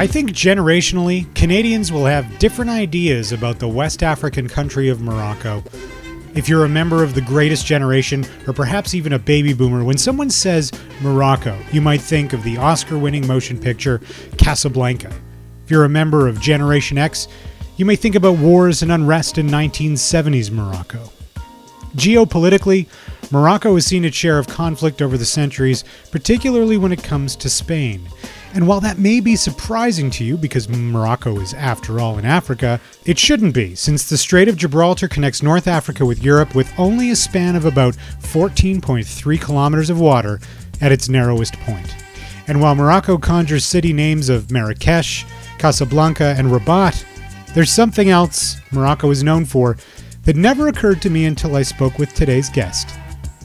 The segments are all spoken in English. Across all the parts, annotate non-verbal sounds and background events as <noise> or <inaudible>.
I think generationally, Canadians will have different ideas about the West African country of Morocco. If you're a member of the greatest generation, or perhaps even a baby boomer, when someone says Morocco, you might think of the Oscar winning motion picture Casablanca. If you're a member of Generation X, you may think about wars and unrest in 1970s Morocco. Geopolitically, Morocco has seen its share of conflict over the centuries, particularly when it comes to Spain. And while that may be surprising to you because Morocco is, after all, in Africa, it shouldn't be, since the Strait of Gibraltar connects North Africa with Europe with only a span of about 14.3 kilometers of water at its narrowest point. And while Morocco conjures city names of Marrakesh, Casablanca, and Rabat, there's something else Morocco is known for that never occurred to me until I spoke with today's guest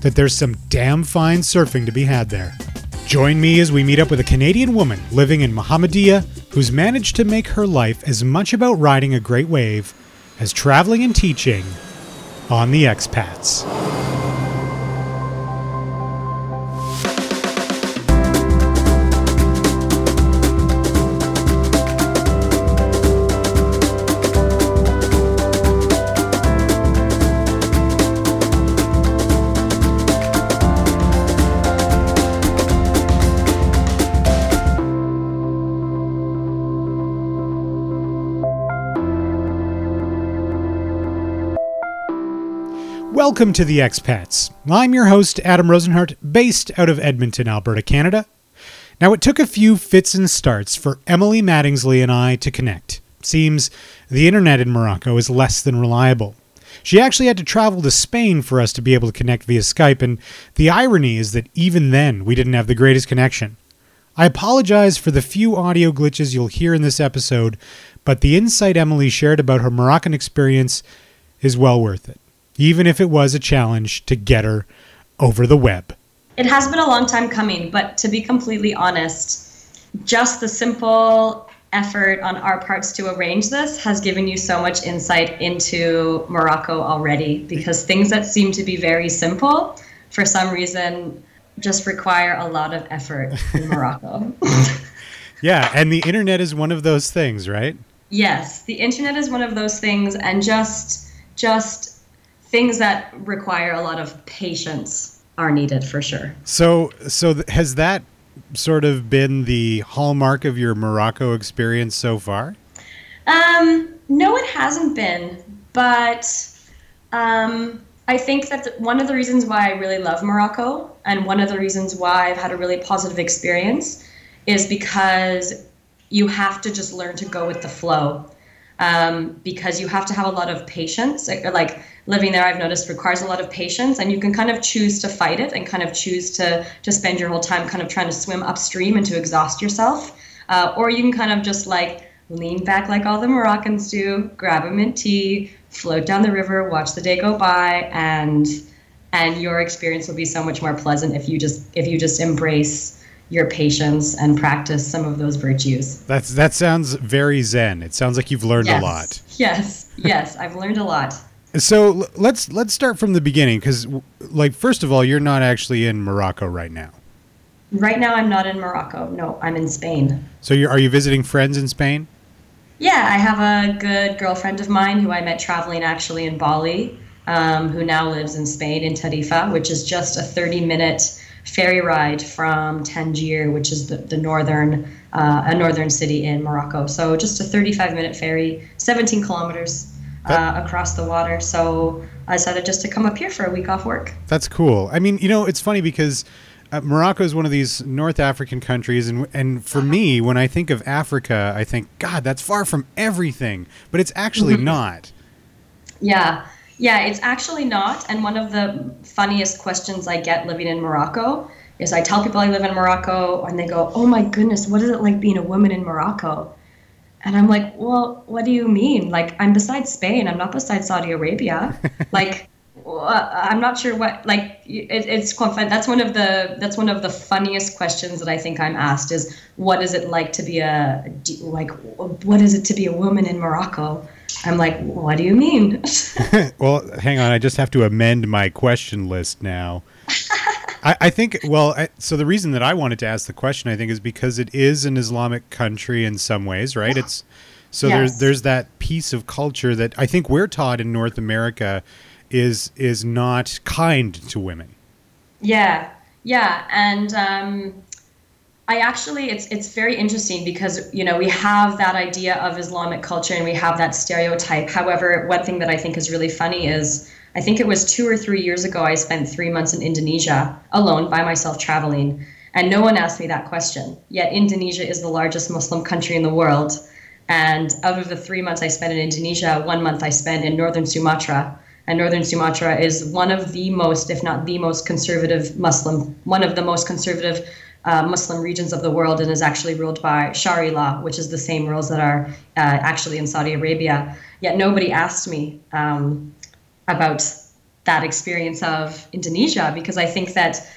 that there's some damn fine surfing to be had there. Join me as we meet up with a Canadian woman living in Mohammedia who's managed to make her life as much about riding a great wave as traveling and teaching on the expats. Welcome to the Expats. I'm your host, Adam Rosenhart, based out of Edmonton, Alberta, Canada. Now, it took a few fits and starts for Emily Mattingsley and I to connect. Seems the internet in Morocco is less than reliable. She actually had to travel to Spain for us to be able to connect via Skype, and the irony is that even then we didn't have the greatest connection. I apologize for the few audio glitches you'll hear in this episode, but the insight Emily shared about her Moroccan experience is well worth it even if it was a challenge to get her over the web. It has been a long time coming, but to be completely honest, just the simple effort on our parts to arrange this has given you so much insight into Morocco already because things that seem to be very simple for some reason just require a lot of effort in <laughs> Morocco. yeah, and the internet is one of those things, right? Yes, the internet is one of those things and just just things that require a lot of patience are needed for sure. So, so th- has that sort of been the hallmark of your Morocco experience so far? Um, no, it hasn't been, but um, I think that one of the reasons why I really love Morocco and one of the reasons why I've had a really positive experience is because you have to just learn to go with the flow um, because you have to have a lot of patience. Like living there, I've noticed requires a lot of patience, and you can kind of choose to fight it and kind of choose to to spend your whole time kind of trying to swim upstream and to exhaust yourself, uh, or you can kind of just like lean back like all the Moroccans do, grab a mint tea, float down the river, watch the day go by, and and your experience will be so much more pleasant if you just if you just embrace your patience and practice some of those virtues. That's that sounds very zen. It sounds like you've learned yes. a lot. Yes. Yes, I've learned a lot. So let's let's start from the beginning cuz like first of all, you're not actually in Morocco right now. Right now I'm not in Morocco. No, I'm in Spain. So you are you visiting friends in Spain? Yeah, I have a good girlfriend of mine who I met traveling actually in Bali, um, who now lives in Spain in Tarifa, which is just a 30 minute ferry ride from Tangier, which is the, the northern uh, a northern city in Morocco. So just a 35 minute ferry, 17 kilometers uh, across the water. So I decided just to come up here for a week off work. That's cool. I mean, you know, it's funny because. Uh, Morocco is one of these North African countries, and and for uh-huh. me, when I think of Africa, I think, God, that's far from everything, but it's actually mm-hmm. not. Yeah, yeah, it's actually not. And one of the funniest questions I get living in Morocco is I tell people I live in Morocco and they go, Oh my goodness, what is it like being a woman in Morocco? And I'm like, Well, what do you mean? Like, I'm beside Spain, I'm not beside Saudi Arabia. <laughs> like, I'm not sure what like it, it's quite. That's one of the that's one of the funniest questions that I think I'm asked is what is it like to be a like what is it to be a woman in Morocco? I'm like, what do you mean? <laughs> well, hang on. I just have to amend my question list now. <laughs> I, I think, well, I, so the reason that I wanted to ask the question, I think, is because it is an Islamic country in some ways, right? It's so Yes. there's there's that piece of culture that I think we're taught in North America is is not kind to women. Yeah, yeah, and um, I actually it's it's very interesting because you know we have that idea of Islamic culture and we have that stereotype. However, one thing that I think is really funny is I think it was two or three years ago I spent three months in Indonesia alone by myself traveling, and no one asked me that question. Yet Indonesia is the largest Muslim country in the world, and out of the three months I spent in Indonesia, one month I spent in northern Sumatra. And northern Sumatra is one of the most, if not the most conservative Muslim, one of the most conservative uh, Muslim regions of the world, and is actually ruled by Sharia law, which is the same rules that are uh, actually in Saudi Arabia. Yet nobody asked me um, about that experience of Indonesia because I think that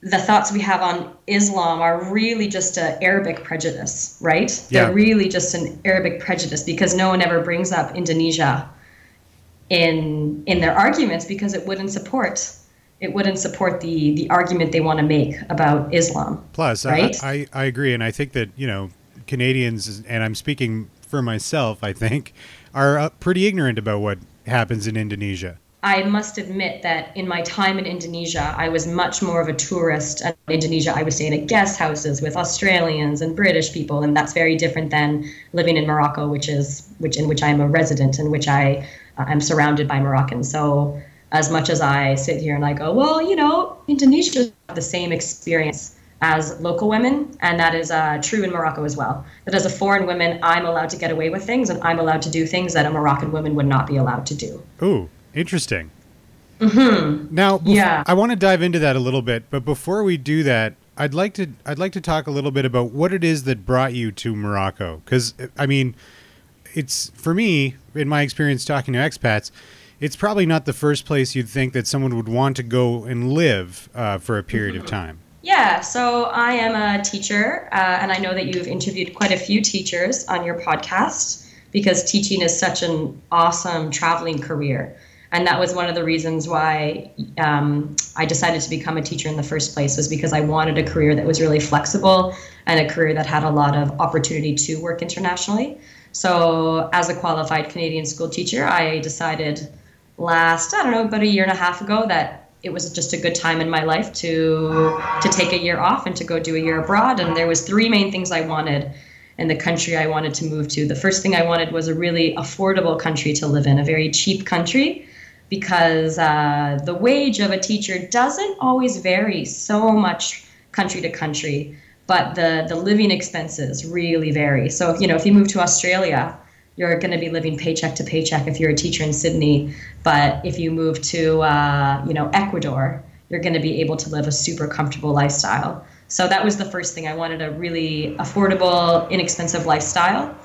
the thoughts we have on Islam are really just an Arabic prejudice, right? Yeah. They're really just an Arabic prejudice because no one ever brings up Indonesia in in their arguments because it wouldn't support it wouldn't support the the argument they want to make about Islam. Plus, Right? I, I I agree, and I think that you know Canadians, and I'm speaking for myself, I think, are uh, pretty ignorant about what happens in Indonesia. I must admit that in my time in Indonesia, I was much more of a tourist. In Indonesia, I was staying at guest houses with Australians and British people, and that's very different than living in Morocco, which is which in which I am a resident, and which I uh, am surrounded by Moroccans. So, as much as I sit here and I go, well, you know, Indonesia the same experience as local women, and that is uh, true in Morocco as well. That as a foreign woman, I'm allowed to get away with things, and I'm allowed to do things that a Moroccan woman would not be allowed to do. Ooh, interesting. Mm-hmm. Now, bef- Yeah. I want to dive into that a little bit, but before we do that, I'd like to I'd like to talk a little bit about what it is that brought you to Morocco, because I mean, it's for me in my experience talking to expats, it's probably not the first place you'd think that someone would want to go and live uh, for a period of time. Yeah, so I am a teacher, uh, and I know that you've interviewed quite a few teachers on your podcast because teaching is such an awesome traveling career. And that was one of the reasons why um, I decided to become a teacher in the first place, was because I wanted a career that was really flexible and a career that had a lot of opportunity to work internationally. So, as a qualified Canadian school teacher, I decided last, I don't know, about a year and a half ago that it was just a good time in my life to to take a year off and to go do a year abroad and there was three main things I wanted in the country I wanted to move to. The first thing I wanted was a really affordable country to live in, a very cheap country because uh, the wage of a teacher doesn't always vary so much country to country, but the the living expenses really vary. So if you know if you move to Australia, you're going to be living paycheck to paycheck if you're a teacher in Sydney. But if you move to uh, you know Ecuador, you're going to be able to live a super comfortable lifestyle. So that was the first thing I wanted a really affordable, inexpensive lifestyle.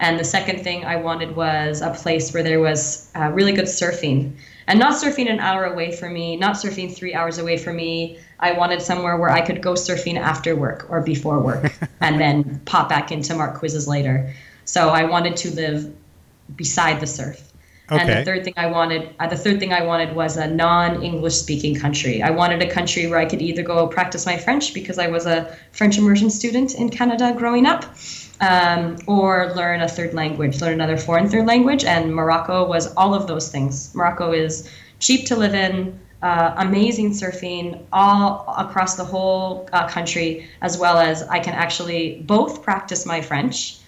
And the second thing I wanted was a place where there was uh, really good surfing. And not surfing an hour away from me, not surfing three hours away from me. I wanted somewhere where I could go surfing after work or before work <laughs> and then pop back into Mark quizzes later. So I wanted to live beside the surf. And the third thing I wanted, uh, the third thing I wanted was a non-English speaking country. I wanted a country where I could either go practice my French because I was a French immersion student in Canada growing up, um, or learn a third language, learn another foreign third language. And Morocco was all of those things. Morocco is cheap to live in, uh, amazing surfing all across the whole uh, country, as well as I can actually both practice my French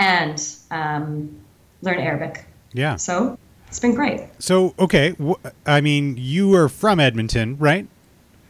and um, learn Arabic. Yeah. So it's been great. So okay, wh- I mean, you are from Edmonton, right?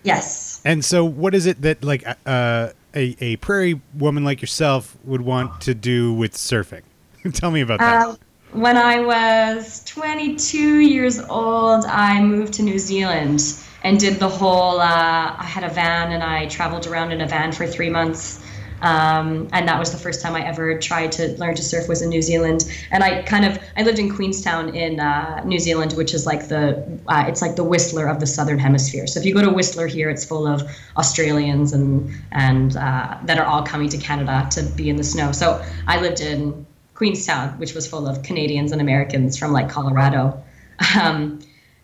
Yes. And so, what is it that like uh, a a prairie woman like yourself would want to do with surfing? <laughs> Tell me about that. Uh, when I was 22 years old, I moved to New Zealand and did the whole. Uh, I had a van and I traveled around in a van for three months. Um, and that was the first time I ever tried to learn to surf was in New Zealand. And I kind of I lived in Queenstown in uh, New Zealand, which is like the uh, it's like the Whistler of the Southern Hemisphere. So if you go to Whistler here, it's full of Australians and and uh, that are all coming to Canada to be in the snow. So I lived in Queenstown, which was full of Canadians and Americans from like Colorado. <laughs> Um,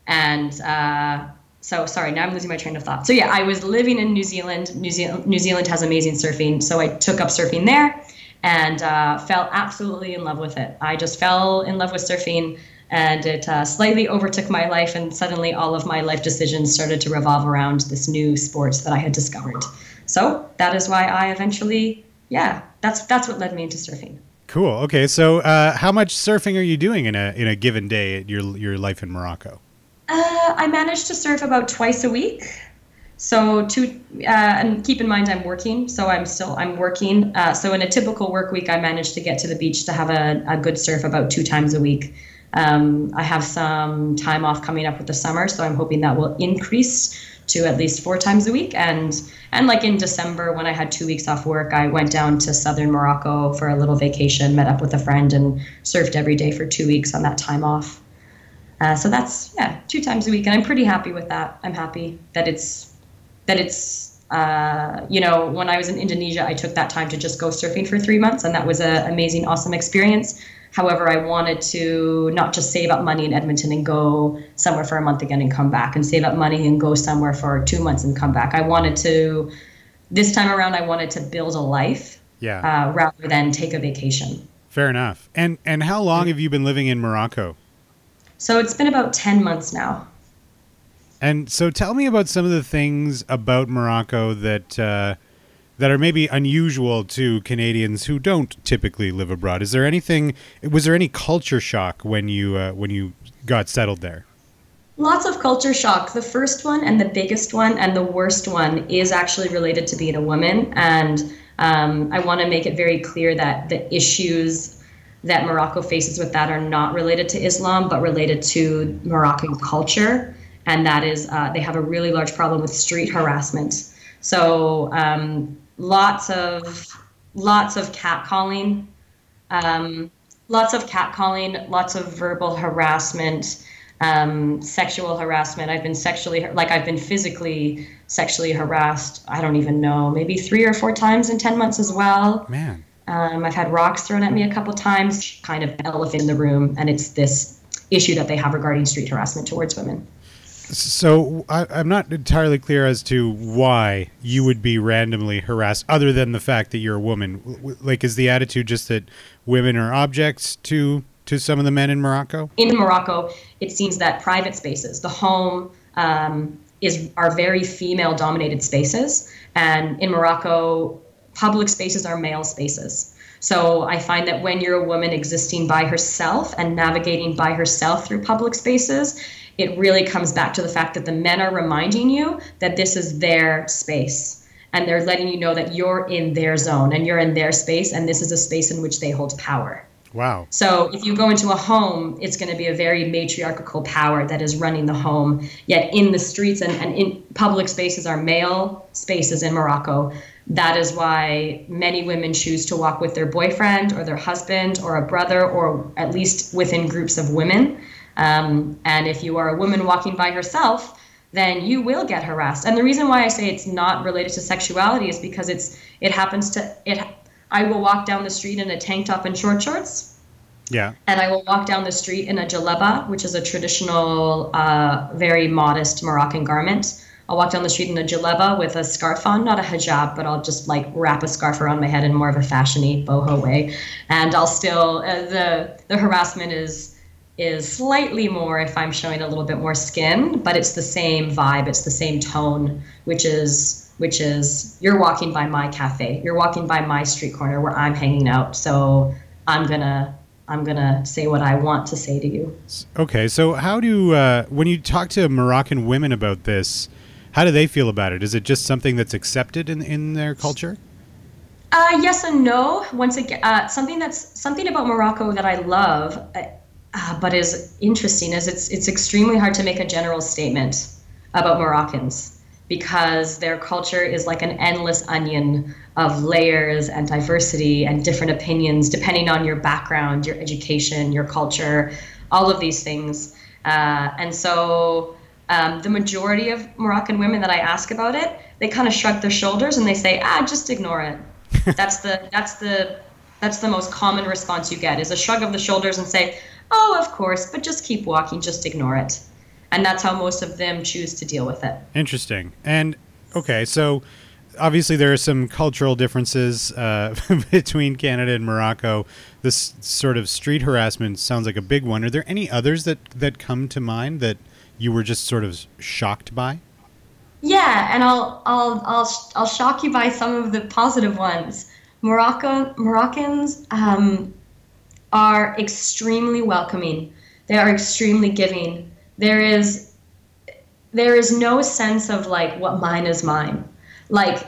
and uh, so sorry, now I'm losing my train of thought. So yeah, I was living in New Zealand. New Zealand, New Zealand has amazing surfing, so I took up surfing there and uh, fell absolutely in love with it. I just fell in love with surfing, and it uh, slightly overtook my life, and suddenly all of my life decisions started to revolve around this new sport that I had discovered. So that is why I eventually, yeah, that's that's what led me into surfing. Cool. Okay, so uh, how much surfing are you doing in a in a given day at your your life in Morocco? Uh, I manage to surf about twice a week. So two, uh, and keep in mind I'm working, so I'm still I'm working. Uh, so in a typical work week, I manage to get to the beach to have a, a good surf about two times a week. Um, I have some time off coming up with the summer, so I'm hoping that will increase to at least four times a week. And and like in December when I had two weeks off work, I went down to southern Morocco for a little vacation, met up with a friend, and surfed every day for two weeks on that time off. Uh, so that's yeah, two times a week, and I'm pretty happy with that. I'm happy that it's that it's uh, you know when I was in Indonesia, I took that time to just go surfing for three months, and that was an amazing, awesome experience. However, I wanted to not just save up money in Edmonton and go somewhere for a month again and come back, and save up money and go somewhere for two months and come back. I wanted to this time around, I wanted to build a life, yeah, uh, rather than take a vacation. Fair enough. And and how long have you been living in Morocco? So it's been about 10 months now. And so tell me about some of the things about Morocco that uh, that are maybe unusual to Canadians who don't typically live abroad. Is there anything was there any culture shock when you uh, when you got settled there? Lots of culture shock. The first one and the biggest one and the worst one is actually related to being a woman and um, I want to make it very clear that the issues that Morocco faces with that are not related to Islam, but related to Moroccan culture. And that is, uh, they have a really large problem with street harassment. So um, lots of lots of catcalling, um, lots of catcalling, lots of verbal harassment, um, sexual harassment. I've been sexually, like I've been physically sexually harassed. I don't even know, maybe three or four times in ten months as well. Man. Um, I've had rocks thrown at me a couple times, kind of elephant in the room, and it's this issue that they have regarding street harassment towards women. So I, am not entirely clear as to why you would be randomly harassed, other than the fact that you're a woman. Like, is the attitude just that women are objects to to some of the men in Morocco? In Morocco, it seems that private spaces, the home, um, is are very female dominated spaces, and in Morocco, public spaces are male spaces. So I find that when you're a woman existing by herself and navigating by herself through public spaces, it really comes back to the fact that the men are reminding you that this is their space. And they're letting you know that you're in their zone and you're in their space, and this is a space in which they hold power. Wow. So if you go into a home, it's going to be a very matriarchal power that is running the home. Yet in the streets and, and in public spaces are male spaces in Morocco. That is why many women choose to walk with their boyfriend or their husband or a brother or at least within groups of women. Um, and if you are a woman walking by herself, then you will get harassed. And the reason why I say it's not related to sexuality is because it's it happens to it. I will walk down the street in a tank top and short shorts. Yeah. And I will walk down the street in a jalaba, which is a traditional, uh, very modest Moroccan garment. I'll walk down the street in a jaleba with a scarf on, not a hijab, but I'll just like wrap a scarf around my head in more of a fashiony boho way, and I'll still uh, the the harassment is is slightly more if I'm showing a little bit more skin, but it's the same vibe, it's the same tone, which is which is you're walking by my cafe, you're walking by my street corner where I'm hanging out, so I'm gonna I'm gonna say what I want to say to you. Okay, so how do uh, when you talk to Moroccan women about this? How do they feel about it? Is it just something that's accepted in in their culture? Uh, yes and no. Once again, uh, something that's something about Morocco that I love, uh, uh, but is interesting is it's it's extremely hard to make a general statement about Moroccans because their culture is like an endless onion of layers and diversity and different opinions depending on your background, your education, your culture, all of these things. Uh, and so um, the majority of Moroccan women that I ask about it, they kind of shrug their shoulders and they say, "Ah, just ignore it." <laughs> that's the that's the that's the most common response you get is a shrug of the shoulders and say, "Oh, of course, but just keep walking, just ignore it." and that's how most of them choose to deal with it. Interesting. And okay, so obviously there are some cultural differences uh, <laughs> between Canada and Morocco. This sort of street harassment sounds like a big one. Are there any others that that come to mind that you were just sort of shocked by? Yeah, and I'll I'll I'll I'll shock you by some of the positive ones. Morocco Moroccans um, are extremely welcoming. They are extremely giving. There is there is no sense of like what mine is mine. Like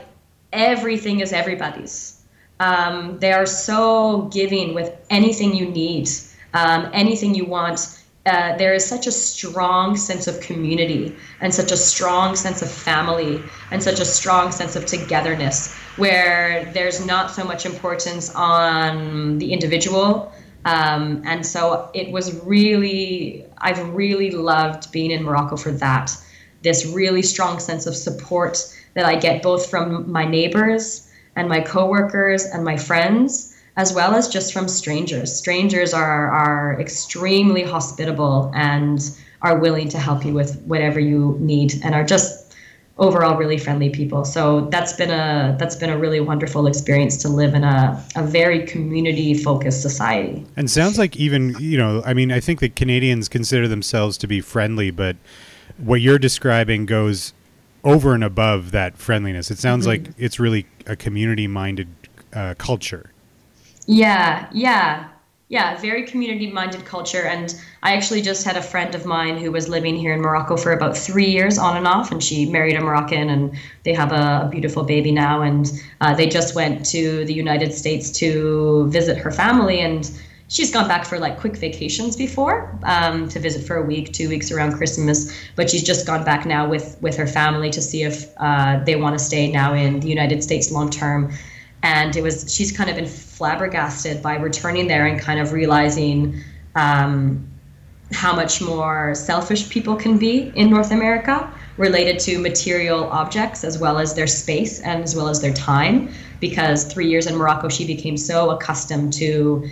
everything is everybody's. Um, they are so giving with anything you need, um, anything you want. Uh, there is such a strong sense of community and such a strong sense of family and such a strong sense of togetherness where there's not so much importance on the individual um, and so it was really, I've really loved being in Morocco for that. This really strong sense of support that I get both from my neighbors and my coworkers and my friends, as well as just from strangers. Strangers are, are extremely hospitable and are willing to help you with whatever you need and are just overall really friendly people. So that's been a that's been a really wonderful experience to live in a, a very community focused society. And sounds like even you know, I mean, I think that Canadians consider themselves to be friendly, but what you're describing goes over and above that friendliness. It sounds mm-hmm. like it's really a community minded uh, culture. Yeah, yeah yeah, very community minded culture. And I actually just had a friend of mine who was living here in Morocco for about three years on and off. And she married a Moroccan and they have a, beautiful baby now. And uh, they just went to the United States to visit her family. And she's gone back for like quick vacations before um, to visit for a week, two weeks around Christmas. But she's just gone back now with, with her family to see if uh, they want to stay now in the United States long term and it was she's kind of been flabbergasted by returning there and kind of realizing um, how much more selfish people can be in North America related to material objects as well as their space and as well as their time. Because three years in Morocco, she became so accustomed to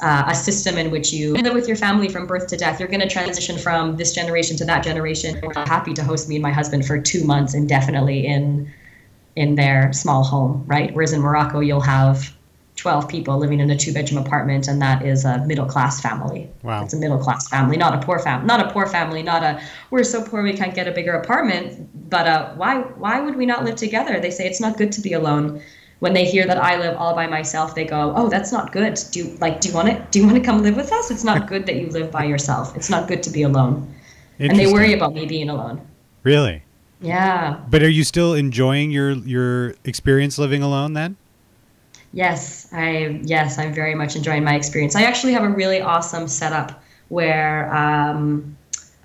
uh, a system in which you live with your family from birth to death. You're going to transition from this generation to that generation. We're happy to host me and my husband for two months indefinitely in in their small home, right? Whereas in Morocco, you'll have 12 people living in a two bedroom apartment and that is a middle class family. Wow. It's a middle class family not a poor family not a poor family not a we're so poor we can't get a bigger apartment but uh, why why would we not live together? They say it's not good to be alone. When they hear that i live all by myself they go oh that's not good. Do you like do you want to do you want to come live with us? It's not good that you live by yourself. It's not good to be alone. <laughs> And they worry about me being alone. Really yeah. But are you still enjoying your your experience living alone then? Yes, I yes, I'm very much enjoying my experience. I actually have a really awesome setup where um,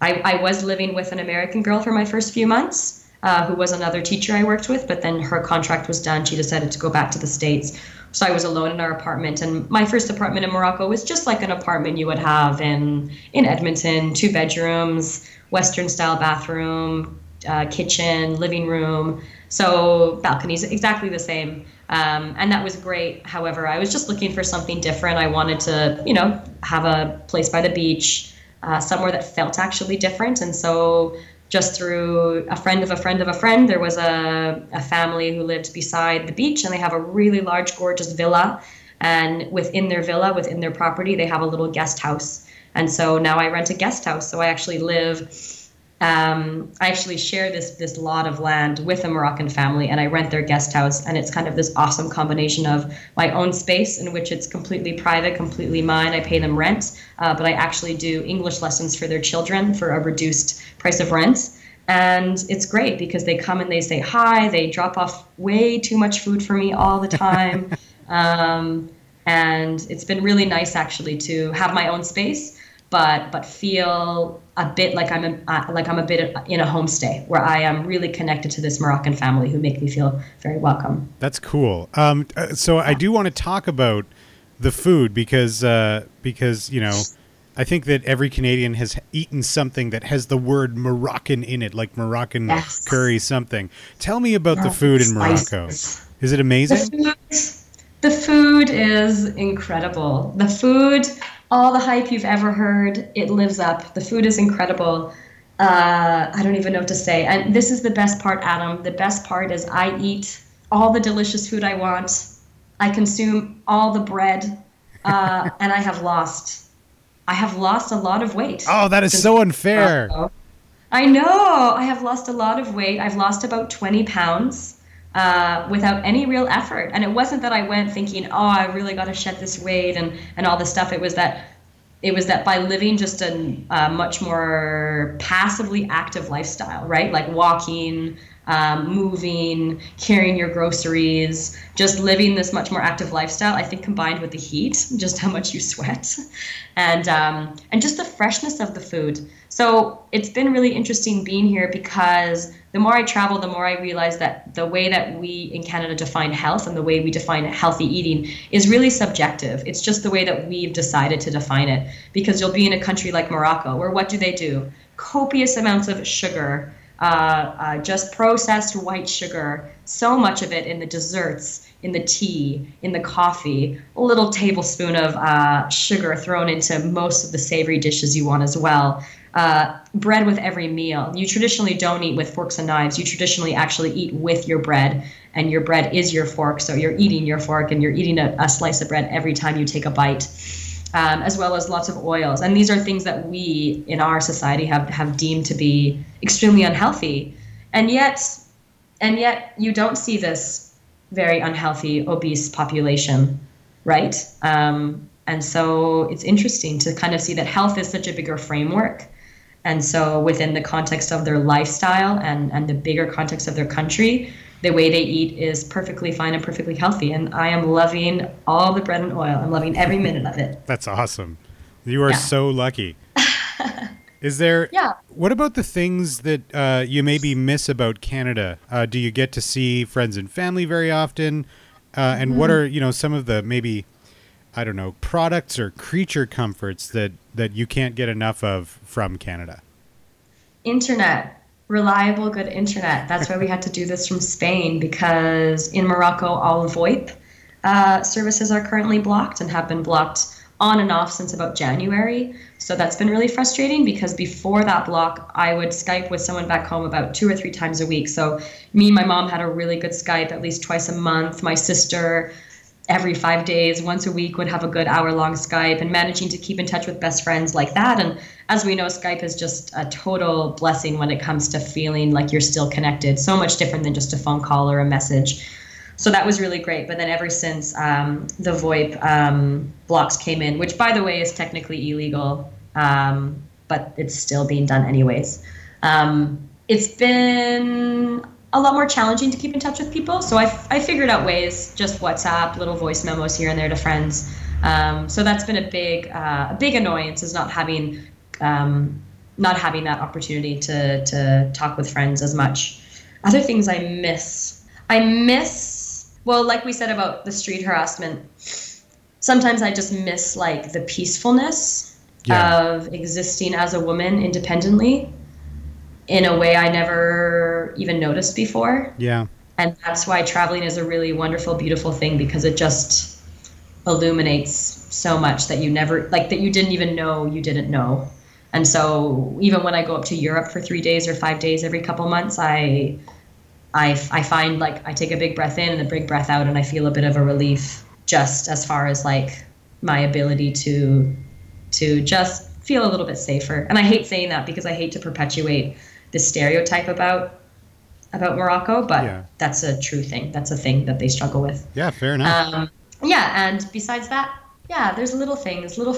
I, I was living with an American girl for my first few months, uh, who was another teacher I worked with, but then her contract was done. She decided to go back to the States. So I was alone in our apartment. And my first apartment in Morocco was just like an apartment you would have in, in Edmonton two bedrooms, Western style bathroom, uh, kitchen, living room. So balconies, exactly the same. Um, and that was great. However, I was just looking for something different. I wanted to, you know, have a place by the beach, uh, somewhere that felt actually different. And so, just through a friend of a friend of a friend, there was a, a family who lived beside the beach, and they have a really large, gorgeous villa. And within their villa, within their property, they have a little guest house. And so now I rent a guest house. So I actually live um, I actually share this this lot of land with a Moroccan family, and I rent their guest house. And it's kind of this awesome combination of my own space, in which it's completely private, completely mine. I pay them rent, uh, but I actually do English lessons for their children for a reduced price of rent. And it's great because they come and they say hi. They drop off way too much food for me all the time. <laughs> um, and it's been really nice actually to have my own space but but feel a bit like I'm a, uh, like I'm a bit in a homestay where I am really connected to this Moroccan family who make me feel very welcome. That's cool. Um, uh, so I do want to talk about the food because uh, because you know I think that every Canadian has eaten something that has the word Moroccan in it, like Moroccan yes. curry something. Tell me about yes, the food in Morocco. Is it amazing? The food, the food is incredible. The food all the hype you've ever heard, it lives up. The food is incredible. uh, I don't even know what to say. And this is the best part, Adam. The best part is I eat all the delicious food I want. I consume all the bread, uh, <laughs> and I have lost. I have lost a lot of weight. Oh, that is so unfair. I know. I have lost a lot of weight. I've lost about 20 pounds uh, without any real effort. And it wasn't that I went thinking, oh, I really got to shed this weight and, and all this stuff. It was that it was that by living just a much more passively active lifestyle, right? Like walking, um, moving, carrying your groceries, just living this much more active lifestyle. I think combined with the heat, just how much you sweat, and um, and just the freshness of the food. So it's been really interesting being here because the more I travel, the more I realize that the way that we in Canada define health and the way we define healthy eating is really subjective. It's just the way that we've decided to define it. Because you'll be in a country like Morocco, where what do they do? Copious amounts of sugar, uh, uh, just processed white sugar, so much of it in the desserts, in the tea, in the coffee, a little tablespoon of uh, sugar thrown into most of the savory dishes you want as well. Uh, bread with every meal. You traditionally don't eat with forks and knives. You traditionally actually eat with your bread, and your bread is your fork. So you're eating your fork and you're eating a, a slice of bread every time you take a bite um, as well as lots of oils. And these are things that we in our society have, have deemed to be extremely unhealthy. And yet, and yet you don't see this very unhealthy, obese population, right? Um, and so it's interesting to kind of see that health is such a bigger framework. And so within the context of their lifestyle and, and the bigger context of their country, the way they eat is perfectly fine and perfectly healthy. And I am loving all the bread and oil. I'm loving every minute of it. That's awesome. You are yeah. so lucky. <laughs> Is there? Yeah. What about the things that uh, you maybe miss about Canada? Uh, do you get to see friends and family very often? Uh, and mm-hmm. what are you know some of the maybe I don't know products or creature comforts that that you can't get enough of from Canada? Internet reliable, good internet. That's why we had to do this from Spain because in Morocco, all VoIP uh, services are currently blocked and have been blocked on and off since about January. So that's been really frustrating because before that block, I would Skype with someone back home about two or three times a week. So me and my mom had a really good Skype at least twice a month. My sister every five days, once a week, would have a good hour long Skype and managing to keep in touch with best friends like that. And as we know, Skype is just a total blessing when it comes to feeling like you're still connected. So much different than just a phone call or a message. So that was really great. But then ever since um, the VoIP um, blocks came in, which by the way is technically illegal, um, but it's still being done anyways. Um, it's been a lot more challenging to keep in touch with people. So I, I figured out ways, just WhatsApp, little voice memos here and there to friends. Um, so that's been a big uh, a big annoyance is not having um, not having that opportunity to to talk with friends as much. Other things I miss. I miss well, like we said about the street harassment. Sometimes I just miss like the peacefulness yeah. of existing as a woman independently in a way I never even noticed before. Yeah. And that's why traveling is a really wonderful, beautiful thing because it just illuminates so much that you never, like, that you didn't even know you didn't know. And so even when I go up to Europe for three days or five days every couple months, I, I, I find like I take a big breath in and a big breath out, and I feel a bit of a relief just as far as like my ability to, to just feel a little bit safer. And I hate saying that because I hate to perpetuate the stereotype about about Morocco, but yeah. that's a true thing. That's a thing that they struggle with. Yeah, fair enough. Um, yeah, and besides that, yeah, there's little things, little.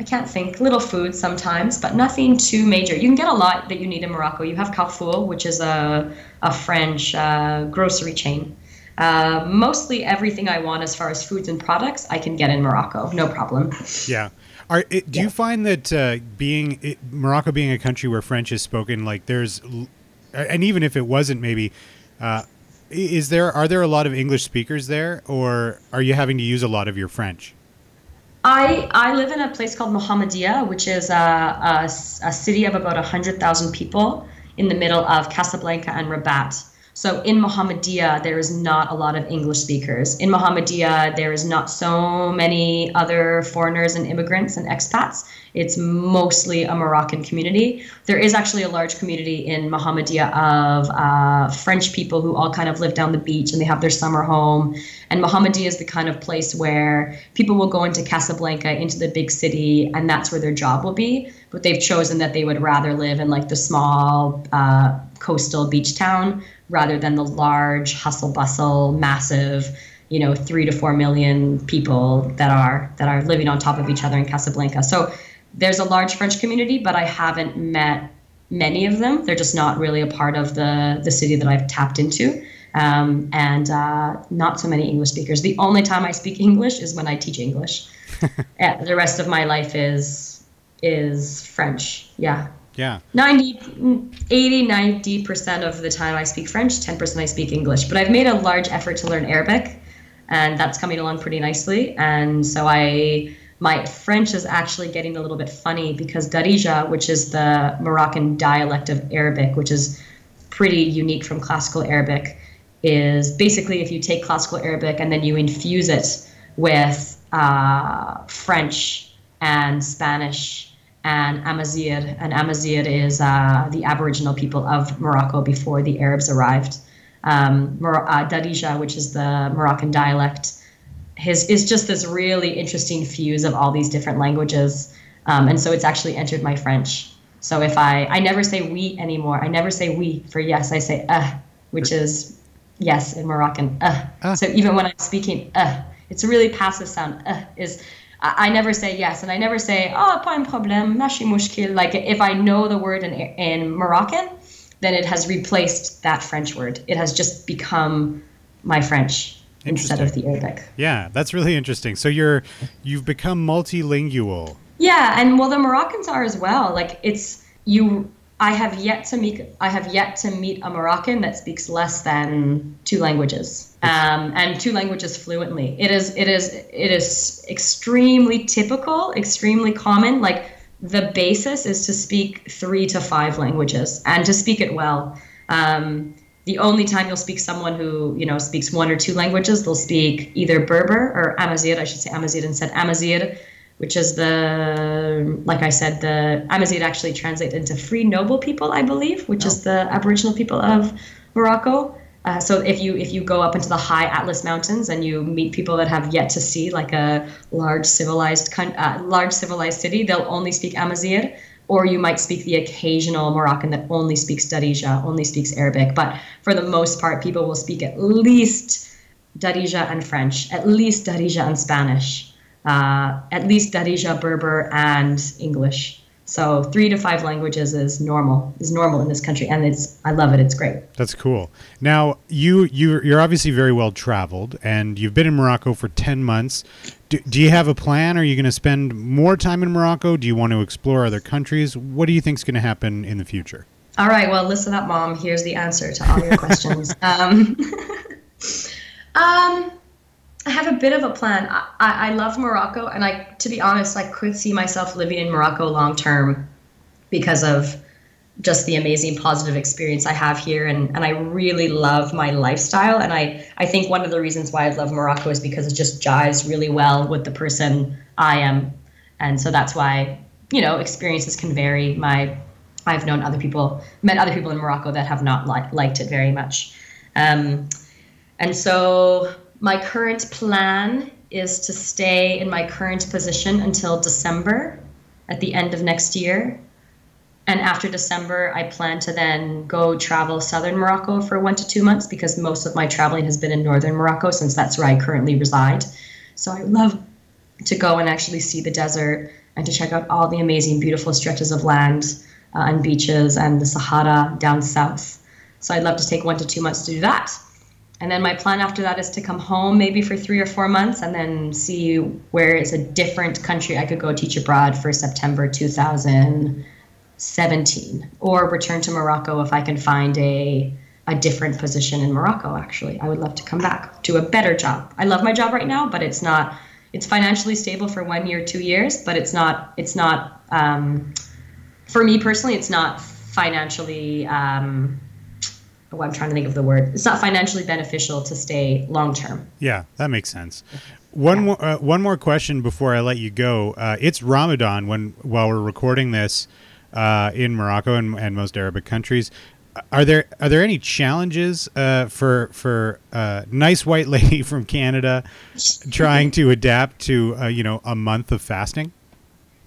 I can't think little food sometimes, but nothing too major. You can get a lot that you need in Morocco. You have Carrefour, which is a a French uh, grocery chain. Uh, mostly everything I want as far as foods and products, I can get in Morocco, no problem. Yeah, are, it, do yeah. you find that uh, being it, Morocco being a country where French is spoken, like there's, and even if it wasn't, maybe, uh, is there are there a lot of English speakers there, or are you having to use a lot of your French? I I live in a place called Mohammedia, which is a, a, a city of about hundred thousand people in the middle of Casablanca and Rabat. So in Mohammedia, there is not a lot of English speakers. In Mohammedia, there is not so many other foreigners and immigrants and expats. It's mostly a Moroccan community. There is actually a large community in Mohammedia of uh, French people who all kind of live down the beach and they have their summer home. And Mohammedia is the kind of place where people will go into Casablanca, into the big city, and that's where their job will be. But they've chosen that they would rather live in like the small uh, coastal beach town rather than the large hustle bustle, massive, you know, three to four million people that are that are living on top of each other in Casablanca. So there's a large French community, but I haven't met many of them. They're just not really a part of the the city that I've tapped into. Um, and uh, not so many English speakers. The only time I speak English is when I teach English. <laughs> the rest of my life is is French. Yeah. Yeah. 90, 80, 90% of the time I speak French, 10% I speak English. But I've made a large effort to learn Arabic, and that's coming along pretty nicely. And so I, my French is actually getting a little bit funny because Darija, which is the Moroccan dialect of Arabic, which is pretty unique from classical Arabic, is basically if you take classical Arabic and then you infuse it with uh, French and Spanish and Amazigh. And Amazigh is uh, the Aboriginal people of Morocco before the Arabs arrived. Um, uh, Darija, which is the Moroccan dialect, his, is just this really interesting fuse of all these different languages. Um, and so it's actually entered my French. So if I, I never say we anymore. I never say we for yes. I say uh, which is yes in Moroccan. Uh. uh. So even when I'm speaking uh, it's a really passive sound. Uh, is I, never say yes, and I never say oh pas un problème, mashi mushkil. Like if I know the word in in Moroccan, then it has replaced that French word. It has just become my French instead of the Arabic. Yeah, that's really interesting. So you're you've become multilingual. Yeah, and well, the Moroccans are as well. Like it's you I have yet to meet I have yet to meet a Moroccan that speaks less than two languages um, and two languages fluently. It is it is it is extremely typical, extremely common. Like the basis is to speak three to five languages and to speak it well. Um, the only time you'll speak someone who you know speaks one or two languages, they'll speak either Berber or Amazigh. I should say Amazigh instead Amazigh which is the, like I said, the Amazigh actually translates into free noble people, I believe, which oh. is the Aboriginal people of Morocco. Uh, so if you if you go up into the high Atlas Mountains and you meet people that have yet to see like a large civilized uh, large civilized city, they'll only speak Amazigh, or you might speak the occasional Moroccan that only speaks Darija, only speaks Arabic. But for the most part, people will speak at least Darija and French, at least Darija and Spanish uh, at least Darija, Berber, and English. So three to five languages is normal. Is normal in this country, and it's I love it. It's great. That's cool. Now you you you're obviously very well traveled, and you've been in Morocco for ten months. Do, do you have a plan? Are you going to spend more time in Morocco? Do you want to explore other countries? What do you think is going to happen in the future? All right. Well, listen up, mom. Here's the answer to all your <laughs> questions. um, <laughs> um I have a bit of a plan. I, I, love Morocco, and I, to be honest, I could see myself living in Morocco long term because of just the amazing positive experience I have here, and, and I really love my lifestyle. And I, I think one of the reasons why I love Morocco is because it just jives really well with the person I am, and so that's why you know experiences can vary. My I've known other people, met other people in Morocco that have not li- liked it very much, um, and so my current plan is to stay in my current position until December at the end of next year. And after December, I plan to then go travel southern Morocco for one to two months because most of my traveling has been in northern Morocco since that's where I currently reside. So I love to go and actually see the desert and to check out all the amazing, beautiful stretches of land uh, and beaches and the Sahara down south. So I'd love to take one to two months to do that. And then my plan after that is to come home maybe for three or four months and then see where is a different country I could go teach abroad for September 2017 or return to Morocco if I can find a a different position in Morocco actually. I would love to come back to a better job. I love my job right now, but it's not it's financially stable for one year, two years, but it's not it's not um, for me personally, it's not financially um, oh, I'm trying to think of the word. It's not financially beneficial to stay long term. Yeah, that makes sense. One more uh, one more question before I let you go. Uh, it's Ramadan when while we're recording this uh, in Morocco and, and most Arabic countries. Are there are there any challenges uh, for for uh, nice white <laughs> lady from Canada trying to adapt to uh, you know a month of fasting?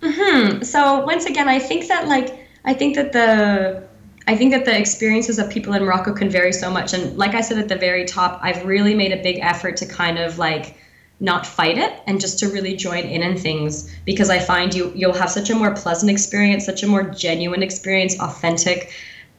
Hmm. So once again, I think that like I think that the I think that the experiences of people in Morocco can vary so much. And like I said at the very top, I've really made a big effort to kind of like not fight it and just to really join in in things because I find you you'll have such a more pleasant experience, such a more genuine experience, authentic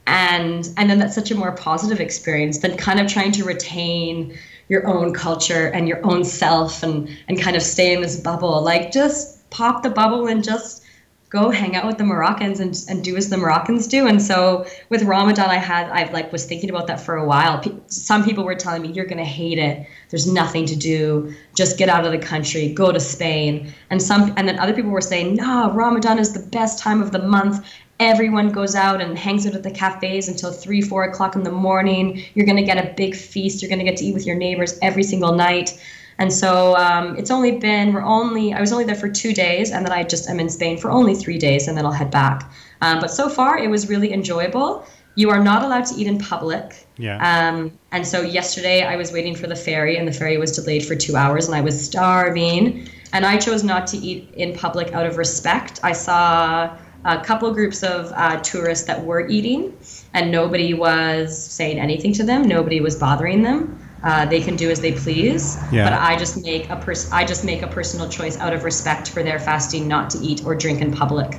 and and then that's such a more positive experience than kind of trying to retain your own culture and your own self and and kind of stay in this bubble. Like just pop the bubble and just go hang out with the Moroccans and, and do as the Moroccans do. And so with Ramadan, I had, I like was thinking about that for a while. some people were telling me, you're going to hate it. There's nothing to do. Just get out of the country, go to Spain. And some, and then other people were saying, no, Ramadan is the best time of the month. Everyone goes out and hangs out at the cafes until three, four o'clock in the morning. You're going to get a big feast. You're going to get to eat with your neighbors every single night. And so um, it's only been, we're only, I was only there for two days, and then I just am in Spain for only three days, and then I'll head back. Um, but so far, it was really enjoyable. You are not allowed to eat in public. Yeah. Um, and so yesterday, I was waiting for the ferry, and the ferry was delayed for two hours, and I was starving. And I chose not to eat in public out of respect. I saw a couple groups of uh, tourists that were eating, and nobody was saying anything to them. Nobody was bothering them. Uh, they can do as they please. Yeah. But I just make a pers- I just make a personal choice out of respect for their fasting not to eat or drink in public.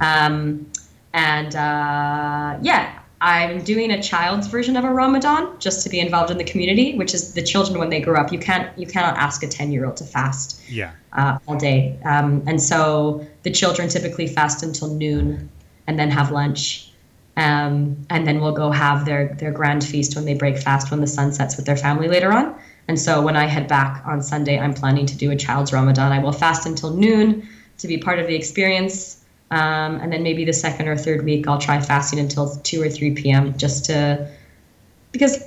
Um, and uh, yeah, I'm doing a child's version of a Ramadan just to be involved in the community, which is the children when they grow up. You can't you cannot ask a ten year old to fast Yeah. uh, all day, um, and so the children typically fast until noon and then have lunch. Um, and then we'll go have their their grand feast when they break fast when the sun sets with their family later on. And so when I head back on Sunday, I'm planning to do a child's Ramadan. I will fast until noon to be part of the experience, um, and then maybe the second or third week I'll try fasting until two or three p.m. just to because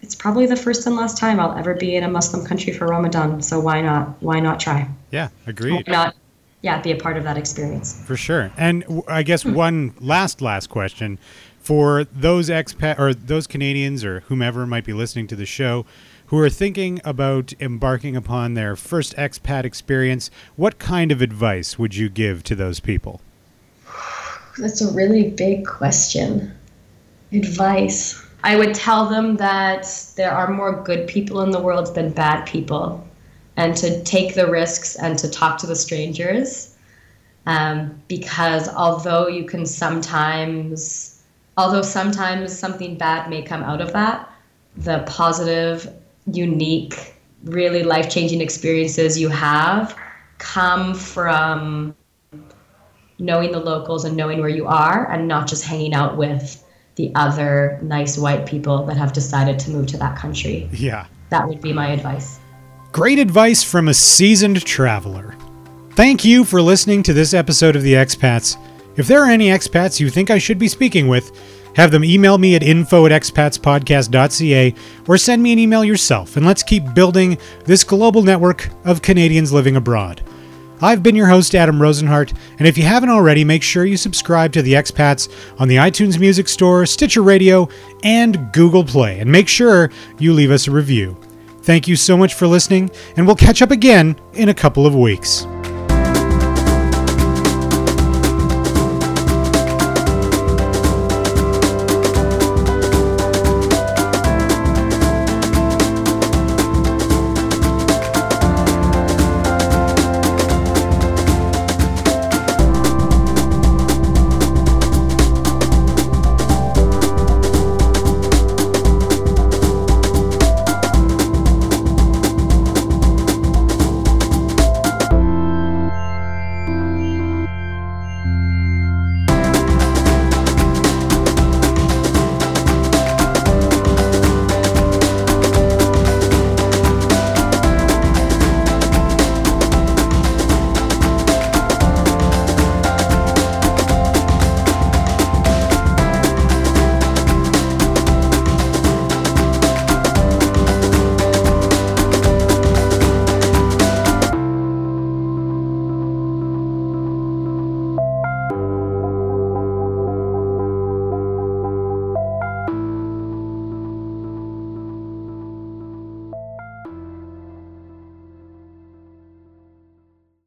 it's probably the first and last time I'll ever be in a Muslim country for Ramadan. So why not? Why not try? Yeah. Agreed. Why not? Yeah, be a part of that experience. For sure. And w- I guess hmm. one last last question for those expat or those Canadians or whomever might be listening to the show who are thinking about embarking upon their first expat experience, what kind of advice would you give to those people? That's a really big question. Advice. I would tell them that there are more good people in the world than bad people, and to take the risks and to talk to the strangers. Um, because although you can sometimes, although sometimes something bad may come out of that, the positive, unique, really life changing experiences you have come from knowing the locals and knowing where you are and not just hanging out with the other nice white people that have decided to move to that country. Yeah. That would be my advice. Great advice from a seasoned traveler. Thank you for listening to this episode of The Expats. If there are any expats you think I should be speaking with, have them email me at info at expatspodcast.ca or send me an email yourself, and let's keep building this global network of Canadians living abroad. I've been your host, Adam Rosenhart, and if you haven't already, make sure you subscribe to The Expats on the iTunes Music Store, Stitcher Radio, and Google Play, and make sure you leave us a review. Thank you so much for listening, and we'll catch up again in a couple of weeks.